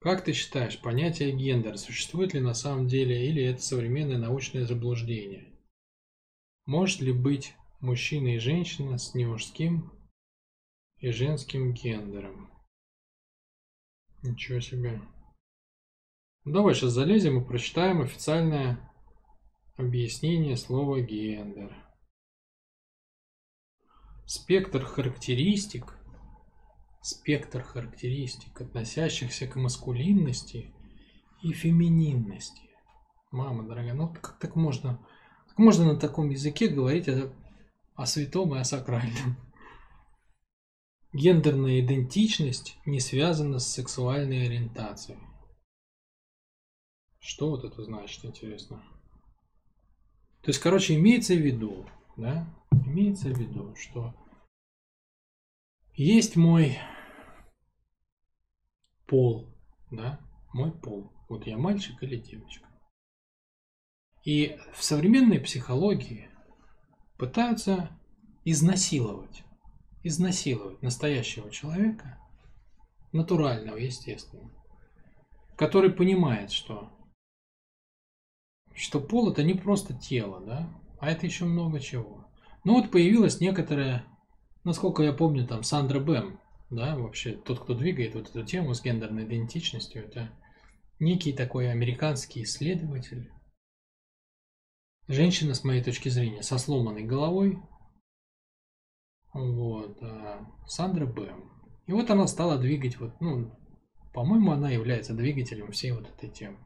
Как ты считаешь, понятие гендер существует ли на самом деле или это современное научное заблуждение? Может ли быть мужчина и женщина с немужским и женским гендером? Ничего себе. Ну, давай сейчас залезем и прочитаем официальное объяснение слова гендер. Спектр характеристик, спектр характеристик, относящихся к маскулинности и фемининности. Мама дорогая, ну как так можно, как можно на таком языке говорить о, о святом и о сакральном? Гендерная идентичность не связана с сексуальной ориентацией. Что вот это значит, интересно? То есть, короче, имеется в виду, да, имеется в виду, что есть мой пол, да, мой пол. Вот я мальчик или девочка. И в современной психологии пытаются изнасиловать, изнасиловать настоящего человека, натурального, естественного, который понимает, что, что пол это не просто тело, да, а это еще много чего. Ну вот появилась некоторая, насколько я помню, там Сандра Бэм, да, вообще тот, кто двигает вот эту тему с гендерной идентичностью, это некий такой американский исследователь, женщина, с моей точки зрения, со сломанной головой, вот, а, Сандра Бэм. И вот она стала двигать, вот, ну, по-моему, она является двигателем всей вот этой темы.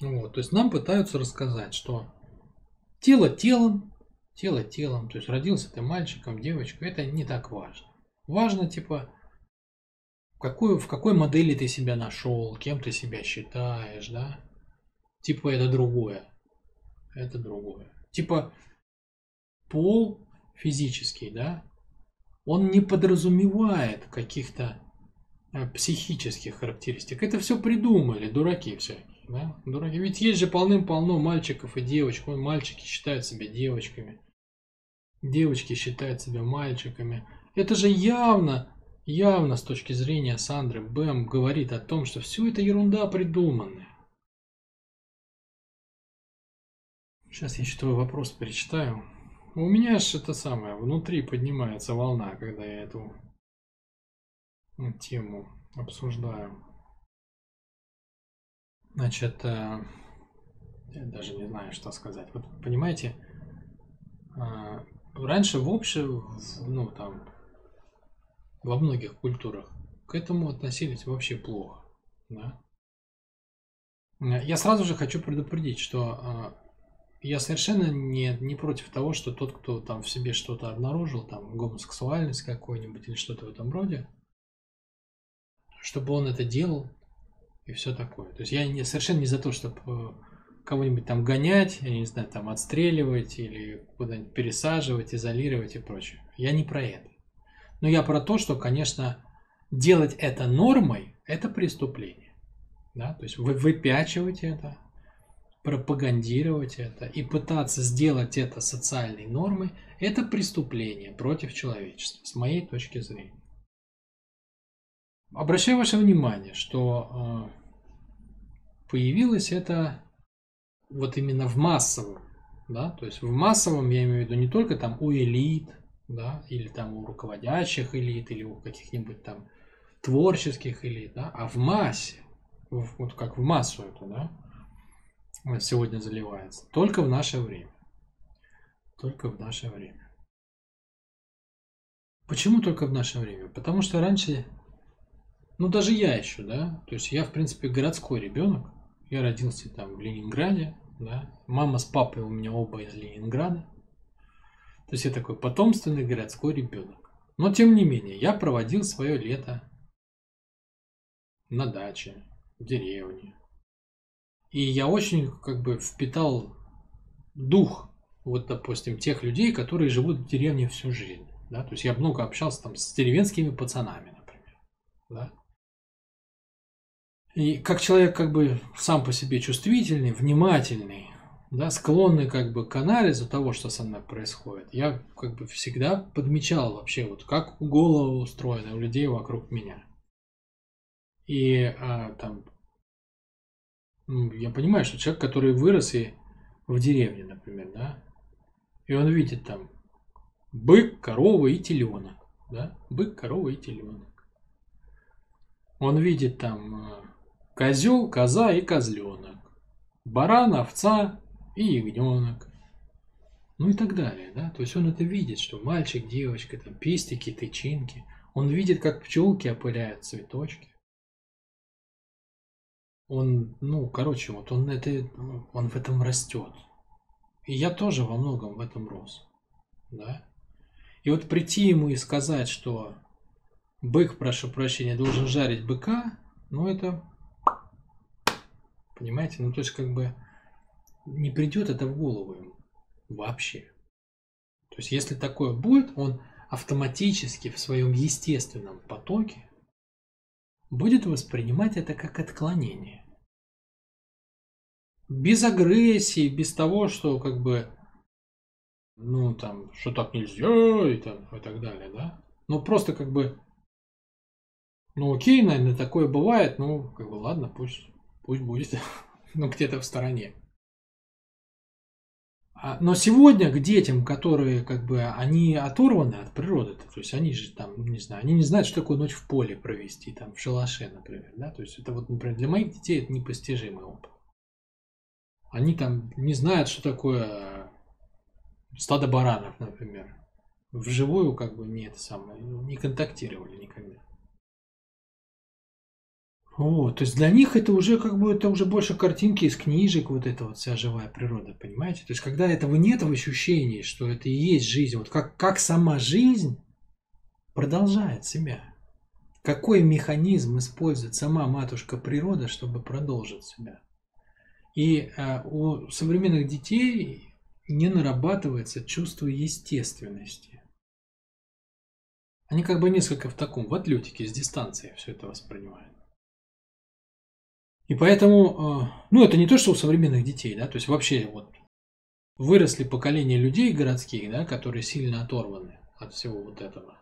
Вот, то есть нам пытаются рассказать, что тело телом, тело телом. То есть родился ты мальчиком, девочкой, это не так важно. Важно, типа, в какой, в какой модели ты себя нашел, кем ты себя считаешь, да? Типа это другое. Это другое. Типа пол физический, да, он не подразумевает каких-то э, психических характеристик. Это все придумали, дураки всякие. Да? Дураки. Ведь есть же полным-полно мальчиков и девочек. Мальчики считают себя девочками. Девочки считают себя мальчиками. Это же явно, явно с точки зрения Сандры Бэм говорит о том, что все это ерунда придуманная. Сейчас я еще твой вопрос перечитаю. У меня же это самое, внутри поднимается волна, когда я эту тему обсуждаю. Значит, э, я даже не знаю, что сказать. Вот понимаете, э, раньше в общем, ну там, во многих культурах к этому относились вообще плохо. Да? Я сразу же хочу предупредить, что э, я совершенно не, не против того, что тот, кто там в себе что-то обнаружил, там гомосексуальность какой-нибудь или что-то в этом роде, чтобы он это делал и все такое. То есть я не, совершенно не за то, чтобы э, кого-нибудь там гонять, я не знаю, там отстреливать или куда-нибудь пересаживать, изолировать и прочее. Я не про это. Но я про то, что, конечно, делать это нормой – это преступление. Да? То есть вы выпячивать это, пропагандировать это и пытаться сделать это социальной нормой – это преступление против человечества, с моей точки зрения. Обращаю ваше внимание, что э, появилось это вот именно в массовом, да, то есть в массовом я имею в виду не только там у элит, да, или там у руководящих элит, или у каких-нибудь там творческих элит, да, а в массе, вот как в массу это, да, сегодня заливается, только в наше время. Только в наше время. Почему только в наше время? Потому что раньше ну, даже я еще, да. То есть я, в принципе, городской ребенок. Я родился там в Ленинграде, да. Мама с папой у меня оба из Ленинграда. То есть я такой потомственный городской ребенок. Но, тем не менее, я проводил свое лето на даче, в деревне. И я очень как бы впитал дух, вот, допустим, тех людей, которые живут в деревне всю жизнь. Да? То есть я много общался там с деревенскими пацанами, например. Да? И как человек как бы сам по себе чувствительный, внимательный, да, склонный как бы к анализу того, что со мной происходит, я как бы всегда подмечал вообще, вот как голова устроена у людей вокруг меня. И а, там, ну, я понимаю, что человек, который вырос и в деревне, например, да, и он видит там бык, корова и теленок, да, бык, корова и теленок. Он видит там а, козел, коза и козленок, баран, овца и ягненок. Ну и так далее, да. То есть он это видит, что мальчик, девочка, там пестики, тычинки. Он видит, как пчелки опыляют цветочки. Он, ну, короче, вот он это, он в этом растет. И я тоже во многом в этом рос, да. И вот прийти ему и сказать, что бык, прошу прощения, должен жарить быка, ну это, понимаете, ну то есть как бы не придет это в голову ему вообще. То есть если такое будет, он автоматически в своем естественном потоке будет воспринимать это как отклонение. Без агрессии, без того, что как бы, ну там, что так нельзя и, там, и так далее, да. Но просто как бы, ну окей, наверное, такое бывает, ну как бы ладно, пусть, пусть будет, ну где-то в стороне. А, но сегодня к детям, которые как бы они оторваны от природы, то есть они же там, не знаю, они не знают, что такое ночь в поле провести, там в шалаше, например, да, то есть это вот, например, для моих детей это непостижимый опыт. Они там не знают, что такое стадо баранов, например. Вживую как бы не это самое, не контактировали никогда. Вот, то есть для них это уже как бы это уже больше картинки из книжек, вот эта вот вся живая природа, понимаете? То есть когда этого нет в ощущении, что это и есть жизнь, вот как, как сама жизнь продолжает себя. Какой механизм использует сама матушка природа, чтобы продолжить себя? И а, у современных детей не нарабатывается чувство естественности. Они как бы несколько в таком, в отлетике, с дистанции все это воспринимают. И поэтому, э, ну, это не то, что у современных детей, да, то есть вообще вот выросли поколения людей городских, да, которые сильно оторваны от всего вот этого.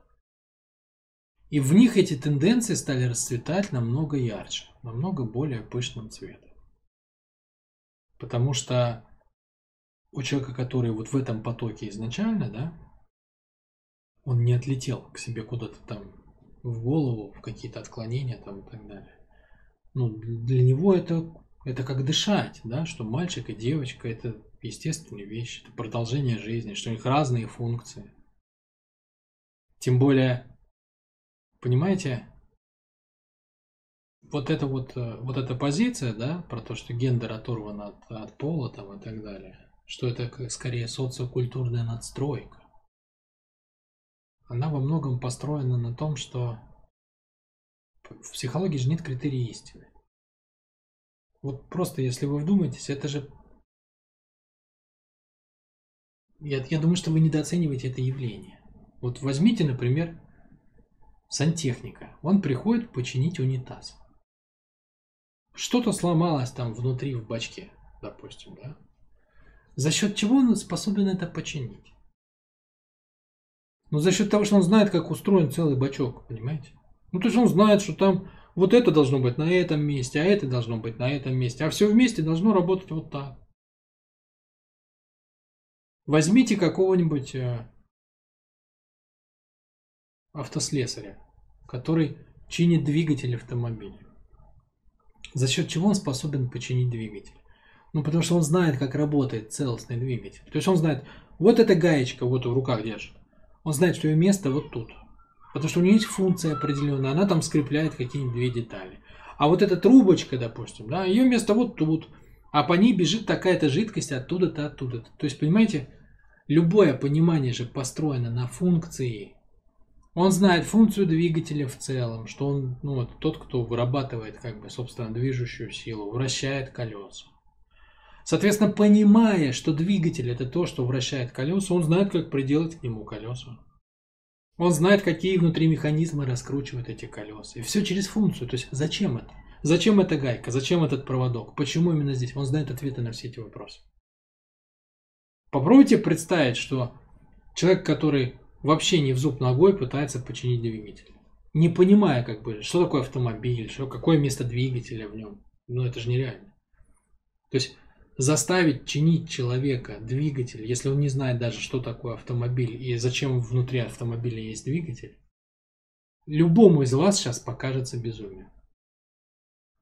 И в них эти тенденции стали расцветать намного ярче, намного более пышным цветом. Потому что у человека, который вот в этом потоке изначально, да, он не отлетел к себе куда-то там в голову, в какие-то отклонения там и так далее ну, для него это, это как дышать, да, что мальчик и девочка это естественные вещи, это продолжение жизни, что у них разные функции. Тем более, понимаете, вот эта вот, э, вот эта позиция, да, про то, что гендер оторван от, от пола там и так далее, что это скорее социокультурная надстройка. Она во многом построена на том, что в психологии же нет критерия истины. Вот просто, если вы вдумаетесь, это же... Я, я думаю, что вы недооцениваете это явление. Вот возьмите, например, сантехника. Он приходит починить унитаз. Что-то сломалось там внутри в бачке, допустим, да? За счет чего он способен это починить? Ну, за счет того, что он знает, как устроен целый бачок, понимаете? Ну, то есть он знает, что там вот это должно быть на этом месте, а это должно быть на этом месте. А все вместе должно работать вот так. Возьмите какого-нибудь э, автослесаря, который чинит двигатель автомобиля. За счет чего он способен починить двигатель? Ну, потому что он знает, как работает целостный двигатель. То есть он знает, вот эта гаечка вот в руках держит. Он знает, что ее место вот тут. Потому что у нее есть функция определенная, она там скрепляет какие-нибудь две детали. А вот эта трубочка, допустим, да, ее место вот тут, а по ней бежит такая-то жидкость оттуда-то, оттуда-то. То есть, понимаете, любое понимание же построено на функции. Он знает функцию двигателя в целом, что он, ну вот, тот, кто вырабатывает, как бы, собственно, движущую силу, вращает колеса. Соответственно, понимая, что двигатель это то, что вращает колеса, он знает, как приделать к нему колеса. Он знает, какие внутри механизмы раскручивают эти колеса. И все через функцию. То есть зачем это? Зачем эта гайка? Зачем этот проводок? Почему именно здесь? Он знает ответы на все эти вопросы. Попробуйте представить, что человек, который вообще не в зуб ногой, пытается починить двигатель. не понимая, как бы, что такое автомобиль, что, какое место двигателя в нем. Ну, это же нереально. То есть заставить чинить человека двигатель, если он не знает даже, что такое автомобиль и зачем внутри автомобиля есть двигатель, любому из вас сейчас покажется безумие.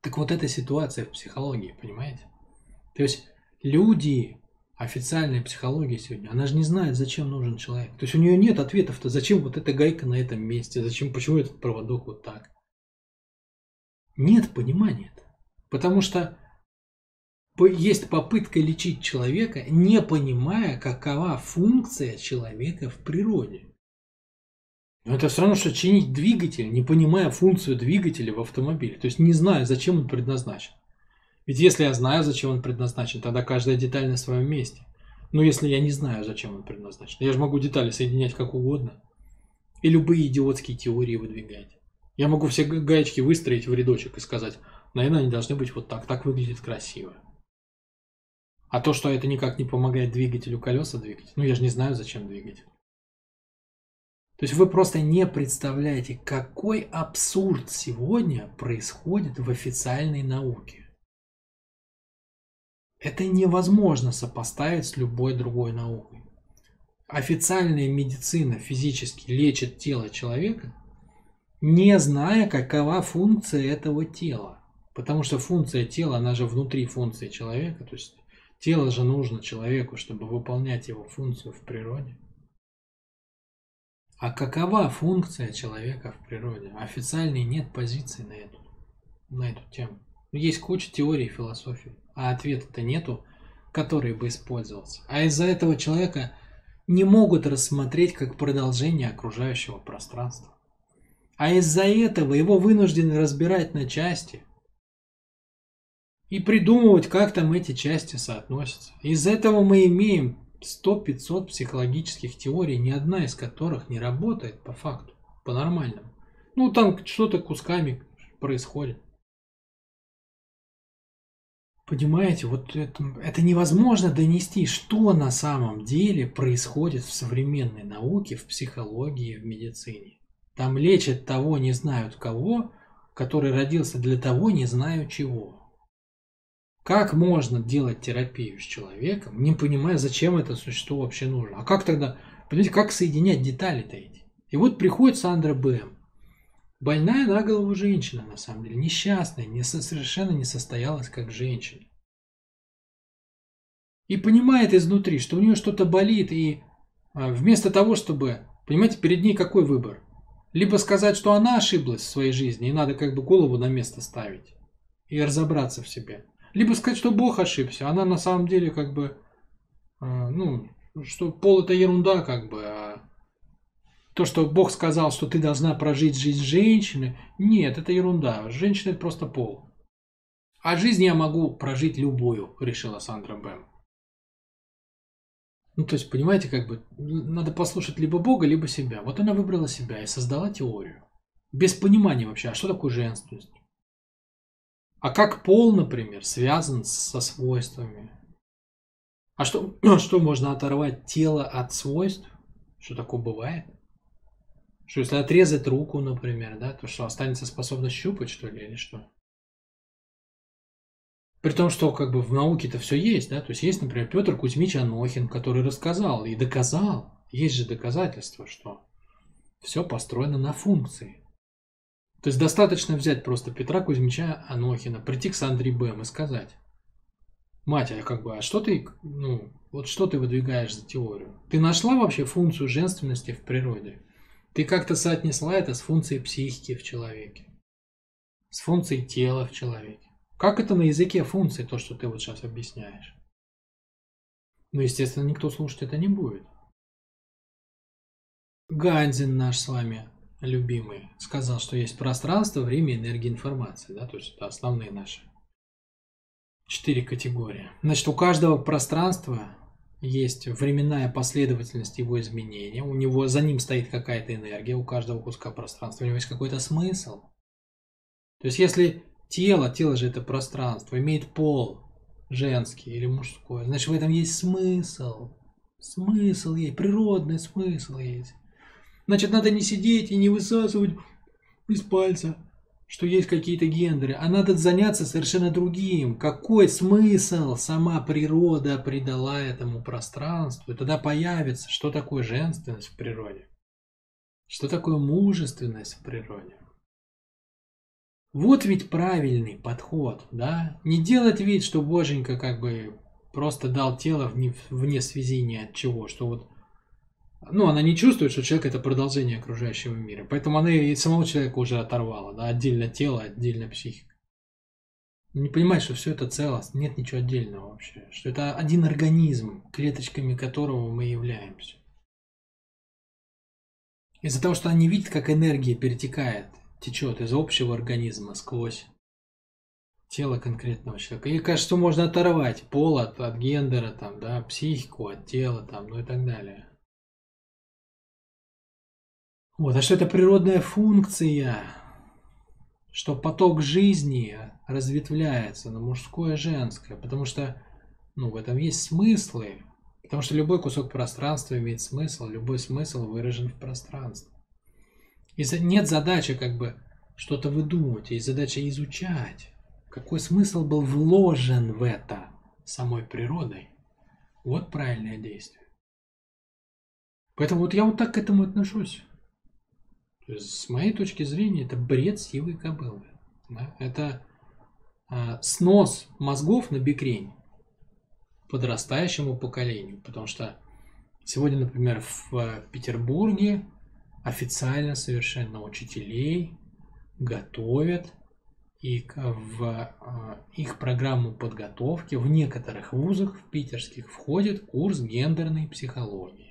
Так вот эта ситуация в психологии, понимаете? То есть люди, официальная психология сегодня, она же не знает, зачем нужен человек. То есть у нее нет ответов-то, зачем вот эта гайка на этом месте, зачем, почему этот проводок вот так. Нет понимания. -то. Потому что есть попытка лечить человека, не понимая, какова функция человека в природе. Но это все равно, что чинить двигатель, не понимая функцию двигателя в автомобиле. То есть не зная, зачем он предназначен. Ведь если я знаю, зачем он предназначен, тогда каждая деталь на своем месте. Но если я не знаю, зачем он предназначен, я же могу детали соединять как угодно. И любые идиотские теории выдвигать. Я могу все гаечки выстроить в рядочек и сказать, наверное, они должны быть вот так, так выглядит красиво. А то, что это никак не помогает двигателю колеса двигать, ну я же не знаю, зачем двигатель. То есть вы просто не представляете, какой абсурд сегодня происходит в официальной науке. Это невозможно сопоставить с любой другой наукой. Официальная медицина физически лечит тело человека, не зная, какова функция этого тела. Потому что функция тела, она же внутри функции человека. То есть тело же нужно человеку, чтобы выполнять его функцию в природе. А какова функция человека в природе? Официальной нет позиции на эту, на эту тему. Есть куча теорий философии а ответа-то нету, который бы использовался. А из-за этого человека не могут рассмотреть как продолжение окружающего пространства. А из-за этого его вынуждены разбирать на части и придумывать, как там эти части соотносятся. Из-за этого мы имеем 100-500 психологических теорий, ни одна из которых не работает по факту, по-нормальному. Ну, там что-то кусками происходит. Понимаете, вот это, это невозможно донести, что на самом деле происходит в современной науке, в психологии, в медицине. Там лечат того не знают кого, который родился для того не знаю чего. Как можно делать терапию с человеком, не понимая, зачем это существо вообще нужно? А как тогда, понимаете, как соединять детали-то эти? И вот приходит Сандра Бэм, Больная на голову женщина, на самом деле, несчастная, не, совершенно не состоялась как женщина. И понимает изнутри, что у нее что-то болит, и а, вместо того, чтобы, понимаете, перед ней какой выбор? Либо сказать, что она ошиблась в своей жизни, и надо как бы голову на место ставить и разобраться в себе. Либо сказать, что Бог ошибся, она на самом деле как бы, а, ну, что пол это ерунда как бы, а то, что Бог сказал, что ты должна прожить жизнь женщины, нет, это ерунда. Женщина это просто пол. А жизнь я могу прожить любую, решила Сандра Бэм. Ну, то есть, понимаете, как бы надо послушать либо Бога, либо себя. Вот она выбрала себя и создала теорию. Без понимания вообще, а что такое женственность? А как пол, например, связан со свойствами? А что, что можно оторвать тело от свойств? Что такое бывает? Что если отрезать руку, например, да, то что, останется способность щупать, что ли, или что? При том, что как бы в науке-то все есть, да, то есть есть, например, Петр Кузьмич Анохин, который рассказал и доказал, есть же доказательства, что все построено на функции. То есть достаточно взять просто Петра Кузьмича Анохина, прийти к Сандре Бэм и сказать, мать, а как бы, а что ты, ну, вот что ты выдвигаешь за теорию? Ты нашла вообще функцию женственности в природе? Ты как-то соотнесла это с функцией психики в человеке, с функцией тела в человеке. Как это на языке функции, то, что ты вот сейчас объясняешь? Ну, естественно, никто слушать это не будет. Ганзин наш с вами любимый сказал, что есть пространство, время, энергия, информация. Да? То есть это основные наши четыре категории. Значит, у каждого пространства есть временная последовательность его изменения, у него за ним стоит какая-то энергия, у каждого куска пространства, у него есть какой-то смысл. То есть если тело, тело же это пространство, имеет пол, женский или мужской, значит в этом есть смысл. Смысл есть, природный смысл есть. Значит, надо не сидеть и не высасывать из пальца, что есть какие-то гендеры, а надо заняться совершенно другим. Какой смысл сама природа придала этому пространству? И тогда появится, что такое женственность в природе, что такое мужественность в природе. Вот ведь правильный подход, да? Не делать вид, что Боженька как бы просто дал тело вне, вне связи ни от чего, что вот ну, она не чувствует, что человек это продолжение окружающего мира. Поэтому она и самого человека уже оторвала, да, отдельно тело, отдельно психика. Не понимает, что все это целость, нет ничего отдельного вообще. Что это один организм, клеточками которого мы являемся. Из-за того, что она не видит, как энергия перетекает, течет из общего организма сквозь тело конкретного человека. Ей кажется, что можно оторвать пол от, от гендера, там, да, психику от тела, там, ну и так далее. Вот, а что это природная функция, что поток жизни разветвляется на мужское и женское, потому что ну, в этом есть смыслы, потому что любой кусок пространства имеет смысл, любой смысл выражен в пространстве. И нет задачи как бы что-то выдумывать, есть задача изучать, какой смысл был вложен в это самой природой. Вот правильное действие. Поэтому вот я вот так к этому отношусь. С моей точки зрения, это бред сивой кобылы. Да? Это а, снос мозгов на бекрень подрастающему поколению. Потому что сегодня, например, в Петербурге официально совершенно учителей готовят и в а, их программу подготовки в некоторых вузах в питерских входит курс гендерной психологии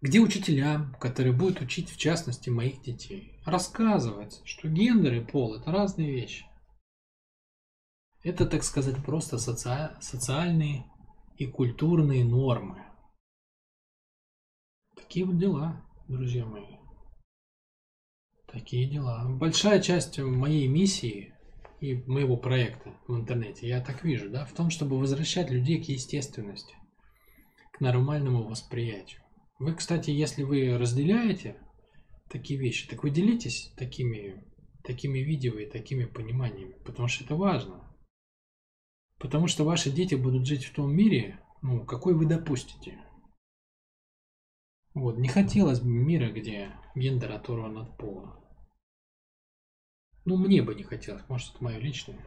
где учителям, которые будут учить в частности моих детей, рассказывается, что гендер и пол – это разные вещи. Это, так сказать, просто соци... социальные и культурные нормы. Такие вот дела, друзья мои. Такие дела. Большая часть моей миссии и моего проекта в интернете, я так вижу, да, в том, чтобы возвращать людей к естественности, к нормальному восприятию. Вы, кстати, если вы разделяете такие вещи, так вы делитесь такими, такими видео и такими пониманиями, потому что это важно. Потому что ваши дети будут жить в том мире, ну, какой вы допустите. Вот, не хотелось бы мира, где гендер оторван от пола. Ну, мне бы не хотелось, может, это мое личное.